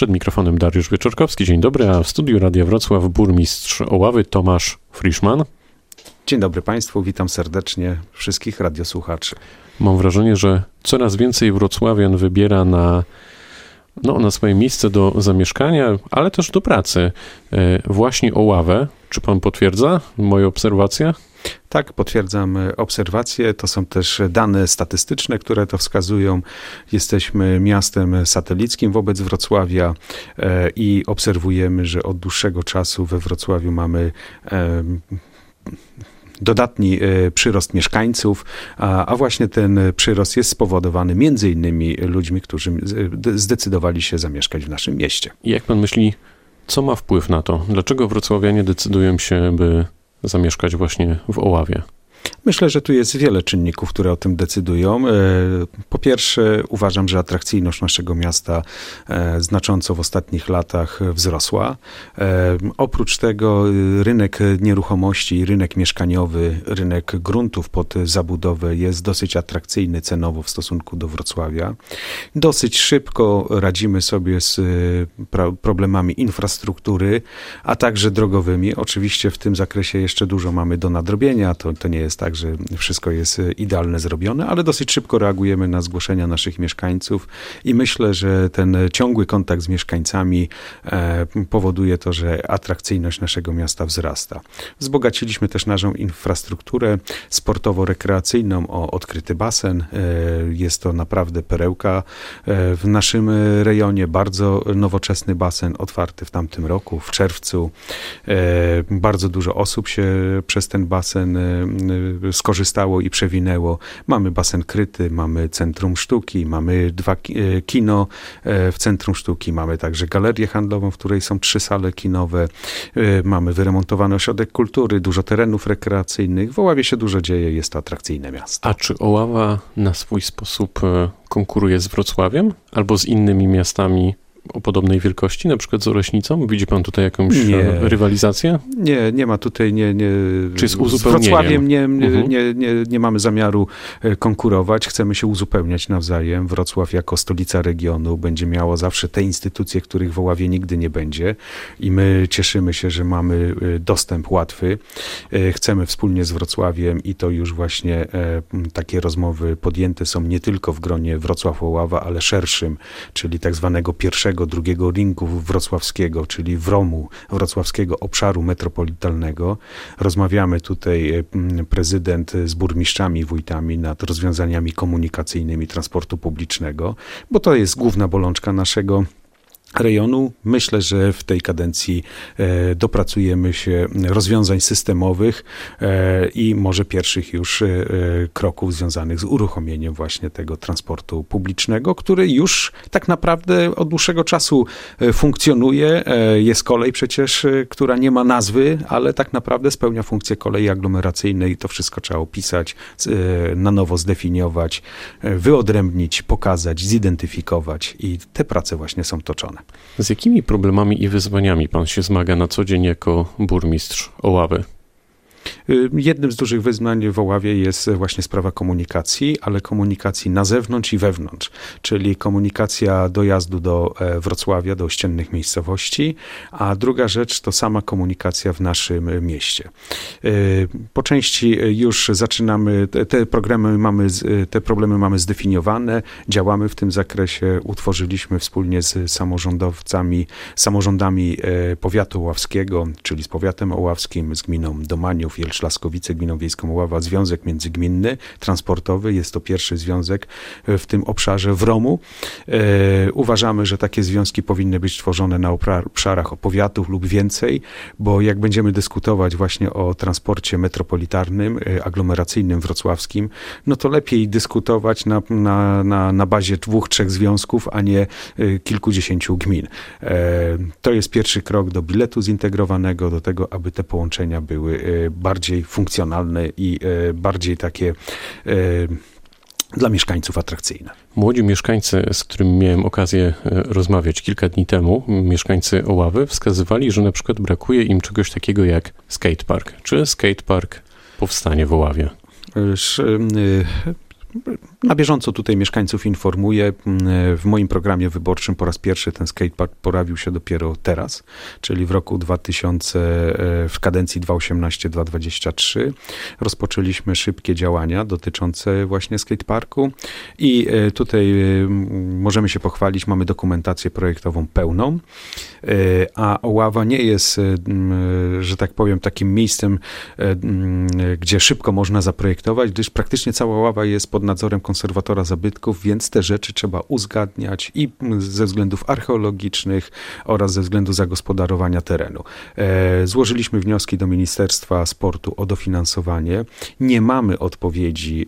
Przed mikrofonem Dariusz Wieczorkowski. Dzień dobry, a w studiu Radia Wrocław burmistrz Oławy Tomasz Friszman. Dzień dobry Państwu, witam serdecznie wszystkich radiosłuchaczy. Mam wrażenie, że coraz więcej wrocławian wybiera na, no, na swoje miejsce do zamieszkania, ale też do pracy e, właśnie Oławę. Czy pan potwierdza moje obserwacje? Tak, potwierdzam e, obserwacje. To są też dane statystyczne, które to wskazują. Jesteśmy miastem satelickim wobec Wrocławia e, i obserwujemy, że od dłuższego czasu we Wrocławiu mamy dodatni e, przyrost mieszkańców, a, a, właśnie ten przyrost jest spowodowany między innymi ludźmi, którzy zdecydowali się zamieszkać w naszym mieście. Jak pan myśli, co ma wpływ na to? Dlaczego wrocławianie decydują się, by zamieszkać właśnie w Oławie? Myślę, że tu jest wiele czynników, które o tym decydują. E, po pierwsze, uważam, że atrakcyjność naszego miasta e, znacząco w ostatnich latach wzrosła. E, oprócz tego rynek nieruchomości, rynek mieszkaniowy, rynek gruntów pod zabudowę jest dosyć atrakcyjny cenowo w stosunku do Wrocławia. Dosyć szybko radzimy sobie z problemami infrastruktury, a także drogowymi. Oczywiście w tym zakresie jeszcze dużo mamy do nadrobienia. To, to nie jest tak, że wszystko jest e, idealne zrobione, ale dosyć szybko reagujemy na zgłoszenia naszych mieszkańców i myślę, że ten ciągły kontakt z mieszkańcami e, powoduje to, że atrakcyjność naszego miasta wzrasta. Wzbogaciliśmy też naszą infrastrukturę sportowo-rekreacyjną o odkryty basen. E, jest to naprawdę perełka w naszym rejonie, bardzo nowoczesny basen otwarty w tamtym roku, w czerwcu. Bardzo dużo osób się przez ten basen skorzystało i przewinęło. Mamy basen kryty, mamy Centrum Sztuki, mamy dwa e, kino e, w Centrum Sztuki, mamy także galerię handlową, w której są trzy sale kinowe, e, mamy wyremontowany ośrodek kultury, dużo terenów rekreacyjnych. W Oławie się dużo dzieje, jest to atrakcyjne miasto. A czy Oława na swój sposób konkuruje z Wrocławiem albo z innymi miastami o podobnej wielkości, na przykład z Oleśnicą? Widzi pan tutaj jakąś nie. rywalizację? Nie, nie ma tutaj, nie, nie. Czy z uzupełnieniem? Z Wrocławiem nie, nie, mhm. nie, nie, nie mamy zamiaru e, konkurować, chcemy się uzupełniać nawzajem. Wrocław jako stolica regionu będzie miało zawsze te instytucje, których w Oławie nigdy nie będzie i my cieszymy się, że mamy e, dostęp łatwy. E, chcemy wspólnie z Wrocławiem i to już właśnie takie rozmowy podjęte są nie tylko w gronie Wrocław-Oława, ale szerszym, czyli tak zwanego pierwszego pierwszego, drugiego ringu wrocławskiego, czyli WROM-u, Wrocławskiego Obszaru Metropolitalnego. Rozmawiamy tutaj e, prezydent z burmistrzami, wójtami nad rozwiązaniami komunikacyjnymi transportu publicznego, bo to jest główna bolączka naszego rejonu. Myślę, że w tej kadencji e, dopracujemy się rozwiązań systemowych e, i może pierwszych już e, kroków związanych z uruchomieniem właśnie tego transportu publicznego, który już tak naprawdę od dłuższego czasu funkcjonuje. Jest kolej przecież, która nie ma nazwy, ale tak naprawdę spełnia funkcję kolei aglomeracyjnej. To wszystko trzeba opisać, na nowo zdefiniować, wyodrębnić, pokazać, zidentyfikować i te prace właśnie są toczone. Z jakimi problemami i wyzwaniami pan się zmaga na co dzień jako burmistrz Oławy? Jednym z dużych wyzwań w Oławie jest właśnie sprawa komunikacji, ale komunikacji na zewnątrz i wewnątrz, czyli komunikacja dojazdu do e, Wrocławia, do ościennych miejscowości, a druga rzecz to sama komunikacja w naszym mieście. Y, po części już zaczynamy, te programy mamy, te problemy mamy zdefiniowane, działamy w tym zakresie, utworzyliśmy wspólnie z samorządowcami, samorządami e, powiatu oławskiego, czyli z powiatem oławskim, z gminą Domaniów, Jelcz Laskowice, Gminą Wiejską Oława, związek międzygminny, transportowy. Jest to pierwszy związek e, w tym obszarze w Romu. E, uważamy, że takie związki powinny być tworzone na obszarach powiatów lub więcej, bo jak będziemy dyskutować właśnie o transporcie metropolitarnym, e, aglomeracyjnym wrocławskim, no to lepiej dyskutować na, na, na, na bazie dwóch, trzech związków, a nie kilkudziesięciu gmin. To jest pierwszy krok do biletu zintegrowanego, do tego, aby te połączenia były e, bardziej funkcjonalne i e, bardziej takie e, dla mieszkańców atrakcyjne. Młodzi mieszkańcy, z którymi miałem okazję e, rozmawiać kilka dni temu, mieszkańcy Oławy, wskazywali, że na przykład brakuje im czegoś takiego jak skatepark. Czy skatepark powstanie w Oławie? Na bieżąco tutaj mieszkańców informuję. W moim programie wyborczym po raz pierwszy ten skatepark pojawił się dopiero teraz, czyli w roku 2000, w kadencji 2018-2023 rozpoczęliśmy szybkie działania dotyczące właśnie skateparku i tutaj możemy się pochwalić, mamy dokumentację projektową pełną, a Oława nie jest, że tak powiem, takim miejscem, gdzie szybko można zaprojektować, gdyż praktycznie cała ława jest pod nadzorem konserwatora zabytków, więc te rzeczy trzeba uzgadniać i ze względów archeologicznych oraz ze względu zagospodarowania terenu. E, złożyliśmy wnioski do Ministerstwa Sportu o dofinansowanie. Nie mamy odpowiedzi,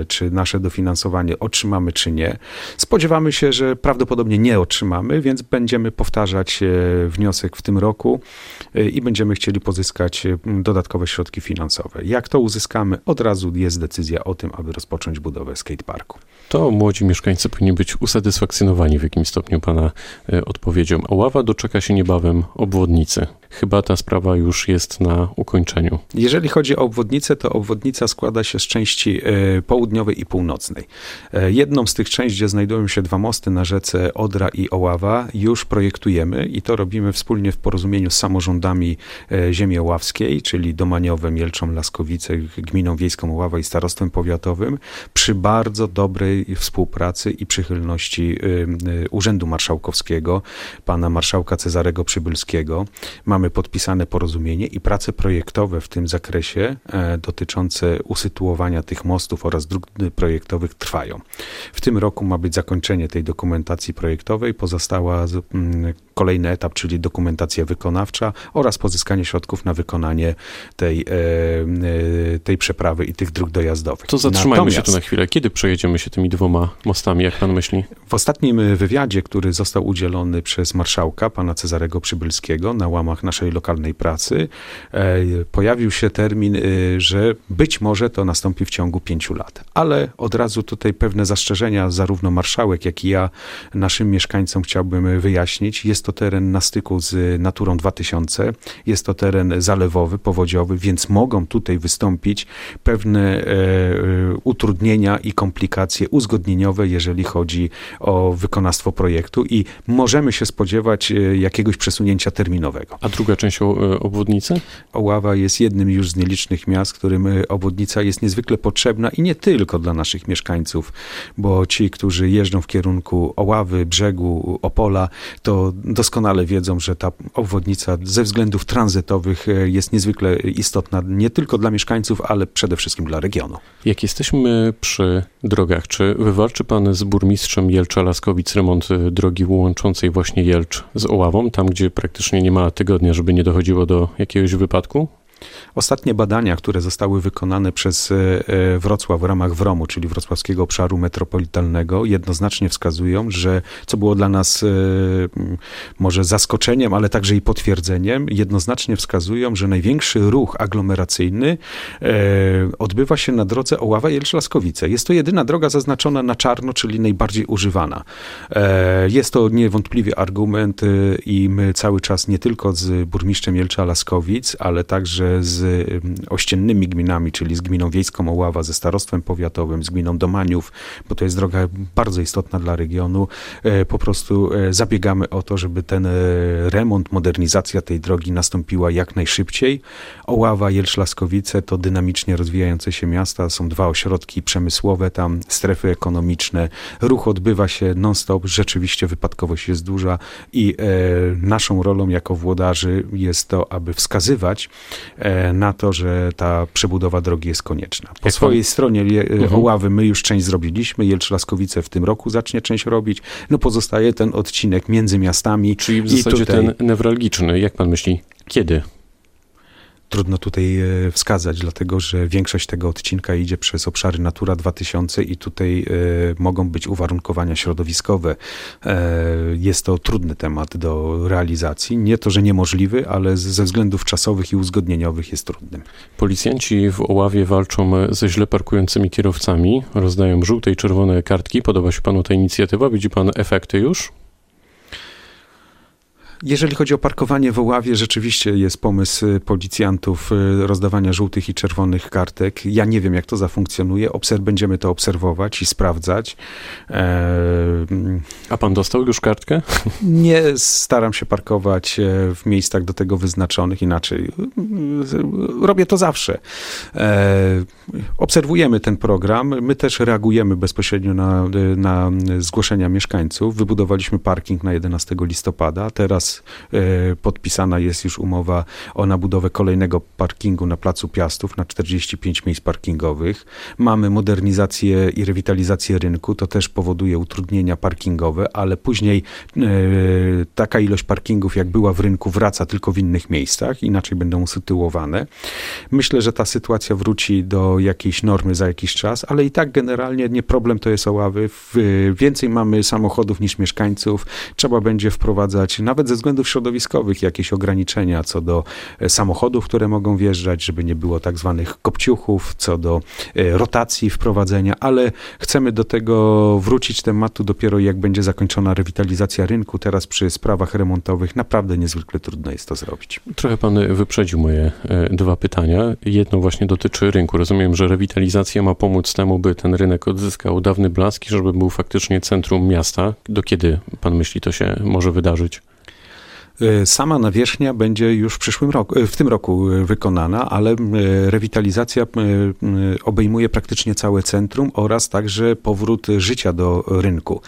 e, czy nasze dofinansowanie otrzymamy, czy nie. Spodziewamy się, że prawdopodobnie nie otrzymamy, więc będziemy powtarzać e, wniosek w tym roku i będziemy chcieli pozyskać dodatkowe środki finansowe. Jak to uzyskamy? Od razu jest decyzja o tym, aby rozpocząć budowę skateparku. To młodzi mieszkańcy powinni być usatysfakcjonowani w jakimś stopniu Pana e, odpowiedzią. Oława doczeka się niebawem obwodnicy. Chyba ta sprawa już jest na ukończeniu. Jeżeli chodzi o obwodnicę, to obwodnica składa się z części e, południowej i północnej. E, jedną z tych części, gdzie znajdują się dwa mosty na rzece Odra i Oława, już projektujemy i to robimy wspólnie w porozumieniu z samorządami ziemi oławskiej, czyli Domaniowem, Jelczą, Laskowice, Gminą Wiejską Oława i Starostwem Powiatowym, przy bardzo dobrej współpracy i przychylności Urzędu Marszałkowskiego, pana marszałka Cezarego Przybylskiego. Mamy podpisane porozumienie i prace projektowe w tym zakresie e, dotyczące usytuowania tych mostów oraz dróg projektowych trwają. W tym roku ma być zakończenie tej dokumentacji projektowej, pozostała kolejny etap, czyli dokumentacja wykonawcza oraz pozyskanie środków na wykonanie tej, e, e, tej przeprawy i tych dróg dojazdowych. To zatrzymajmy Natomiast, się tu na chwilę. Kiedy przejedziemy się tymi dwoma mostami, jak pan myśli? W ostatnim wywiadzie, który został udzielony przez marszałka, pana Cezarego Przybylskiego, na łamach naszej lokalnej pracy, e, pojawił się termin, że być może to nastąpi w ciągu pięciu lat. Ale od razu tutaj pewne zastrzeżenia, zarówno marszałek, jak i ja naszym mieszkańcom chciałbym wyjaśnić. Jest to teren na styku z Naturą 2000, jest to teren zalewowy, powodziowy, więc mogą tutaj wystąpić pewne e, utrudnienia i komplikacje uzgodnieniowe, jeżeli chodzi o wykonawstwo projektu i możemy się spodziewać e, jakiegoś przesunięcia terminowego. A druga część e, obwodnicy? Oława jest jednym już z nielicznych miast, którym e, obwodnica jest niezwykle potrzebna i nie tylko dla naszych mieszkańców, bo ci, którzy jeżdżą w kierunku Oławy, brzegu, Opola, to doskonale wiedzą, że ta obwodnica ze względów tranzytowych jest niezwykle istotna nie tylko dla mieszkańców, ale przede wszystkim dla regionu. Jak jesteśmy przy drogach, czy wywalczy pan z burmistrzem Jelcza-Laskowic remont y, drogi łączącej właśnie Jelcz z Oławą, tam gdzie praktycznie nie ma tygodnia, żeby nie dochodziło do jakiegoś wypadku? Ostatnie badania, które zostały wykonane przez e, e, Wrocław w ramach WROM-u, czyli Wrocławskiego Obszaru Metropolitalnego, jednoznacznie wskazują, że co było dla nas e, może zaskoczeniem, ale także i potwierdzeniem, jednoznacznie wskazują, że największy ruch aglomeracyjny odbywa się na drodze Oława-Jelcz-Laskowice. Jest to jedyna droga zaznaczona na czarno, czyli najbardziej używana. Jest to niewątpliwie argument i my cały czas nie tylko z burmistrzem Jelcza-Laskowic, ale także z ościennymi gminami, czyli z gminą wiejską Oława, ze starostwem powiatowym, z gminą Domaniów, bo to jest droga bardzo istotna dla regionu. E, po prostu e, zabiegamy o to, żeby ten e, remont, modernizacja tej drogi nastąpiła jak najszybciej. Oława, Jelcz-Laskowice to dynamicznie rozwijające się miasta, są dwa ośrodki przemysłowe, tam strefy ekonomiczne, ruch odbywa się non-stop, rzeczywiście wypadkowość jest duża i naszą rolą jako włodarzy jest to, aby wskazywać na to, że ta przebudowa drogi jest konieczna. Po Jak swojej pan... stronie e, mhm. Oławy my już część zrobiliśmy, Jelcz-Laskowice w tym roku zacznie część robić, no pozostaje ten odcinek między miastami. Czyli w zasadzie tutaj... ten newralgiczny, jak pan myśli, kiedy? Trudno tutaj e, wskazać, dlatego że większość tego odcinka idzie przez obszary Natura 2000 i tutaj e, mogą być uwarunkowania środowiskowe. E, jest to trudny temat do realizacji. Nie to, że niemożliwy, ale ze względów czasowych i uzgodnieniowych jest trudnym. Policjanci w Oławie walczą ze źle parkującymi kierowcami, rozdają żółte i czerwone kartki. Podoba się panu ta inicjatywa? Widzi pan efekty już? Jeżeli chodzi o parkowanie w Oławie, rzeczywiście jest pomysł policjantów rozdawania żółtych i czerwonych kartek. Ja nie wiem, jak to zafunkcjonuje. Obserw będziemy to obserwować i sprawdzać. A pan dostał już kartkę? Nie staram się parkować w miejscach do tego wyznaczonych, inaczej robię to zawsze. Obserwujemy ten program. My też reagujemy bezpośrednio na, na zgłoszenia mieszkańców. Wybudowaliśmy parking na 11 listopada. Teraz e, podpisana jest już umowa o nabudowę kolejnego parkingu na Placu Piastów na 45 miejsc parkingowych. Mamy modernizację i rewitalizację rynku. To też powoduje utrudnienia parkingowe, ale później e, taka ilość parkingów, jak była w rynku, wraca tylko w innych miejscach, inaczej będą usytuowane. Myślę, że ta sytuacja wróci do jakiejś normy za jakiś czas, ale i tak generalnie nie problem to jest Oławy. Więcej mamy samochodów niż mieszkańców. Trzeba będzie wprowadzać nawet ze względów środowiskowych jakieś ograniczenia co do e, samochodów, które mogą wjeżdżać, żeby nie było tak zwanych kopciuchów, co do e, rotacji wprowadzenia, ale chcemy do tego wrócić tematu dopiero jak będzie zakończona rewitalizacja rynku. Teraz przy sprawach remontowych naprawdę niezwykle trudno jest to zrobić. Trochę pan wyprzedził moje e, dwa pytania. Jedno właśnie dotyczy rynku. Rozumiem, że rewitalizacja ma pomóc temu, by ten rynek odzyskał dawny blask i żeby był faktycznie centrum miasta. Do kiedy pan myśli to się może wydarzyć? E, sama nawierzchnia będzie już w przyszłym roku, e, w tym roku e, wykonana, ale rewitalizacja obejmuje praktycznie całe centrum oraz także powrót życia do rynku.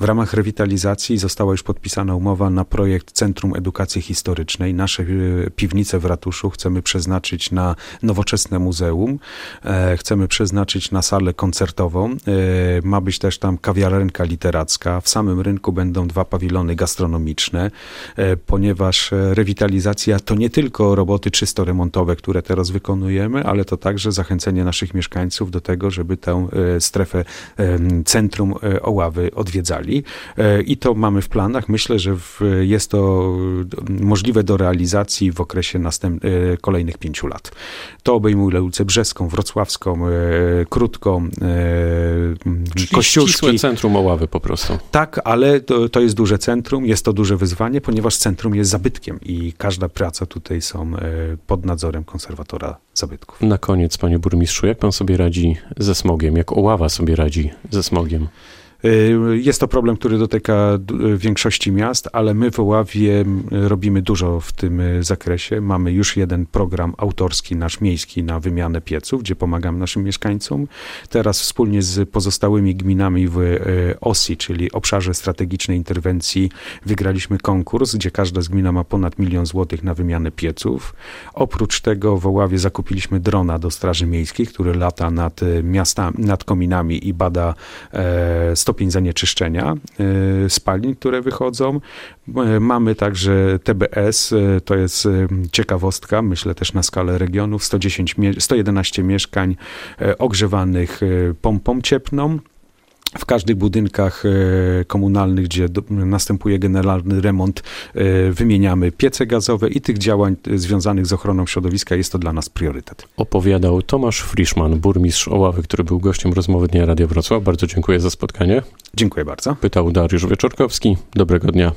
W ramach rewitalizacji została już podpisana umowa na projekt Centrum Edukacji Historycznej. Nasze piwnice w ratuszu chcemy przeznaczyć na nowoczesne muzeum. Chcemy przeznaczyć na salę koncertową. Ma być też tam kawiarenka literacka. W samym rynku będą dwa pawilony gastronomiczne ponieważ e, rewitalizacja to nie tylko roboty czysto remontowe, które teraz wykonujemy, ale to także zachęcenie naszych mieszkańców do tego, żeby tę e, strefę centrum e, Oławy odwiedzali. I to mamy w planach. Myślę, że jest to możliwe do realizacji w okresie następ, kolejnych pięciu lat. To obejmuje ulicę Brzeską, Wrocławską, Krótką, Czyli Kościuszki. centrum Oławy po prostu. Tak, ale to, to jest duże centrum, jest to duże wyzwanie, ponieważ centrum centrum jest zabytkiem i każda praca tutaj są e, pod nadzorem konserwatora zabytków. Na koniec, panie burmistrzu, jak pan sobie radzi ze smogiem? Jak Oława sobie radzi ze smogiem? Y, jest to problem, który dotyka większości miast, ale my w Oławie robimy dużo w tym y, zakresie. Mamy już jeden program autorski, nasz miejski, na wymianę pieców, gdzie pomagamy naszym mieszkańcom. Teraz wspólnie z pozostałymi gminami w y, OSI, czyli Obszarze Strategicznej Interwencji, wygraliśmy konkurs, gdzie każda z gmina ma ponad milion złotych na wymianę pieców. Oprócz tego w Oławie zakupiliśmy drona do Straży Miejskiej, który lata nad miastami, nad kominami i bada e, stopień zanieczyszczenia y, spalin, które wychodzą. Y, mamy także TBS, y, to jest ciekawostka, myślę też na skalę regionów, 110, 111 mieszkań ogrzewanych pompą cieplną w każdych budynkach e, komunalnych, gdzie następuje generalny remont, e, wymieniamy piece gazowe i tych działań związanych z ochroną środowiska jest to dla nas priorytet. Opowiadał Tomasz Friszman, burmistrz Oławy, który był gościem rozmowy Dnia Radia Wrocław. Bardzo dziękuję za spotkanie. Dziękuję bardzo. Pytał Dariusz Wieczorkowski. Dobrego dnia.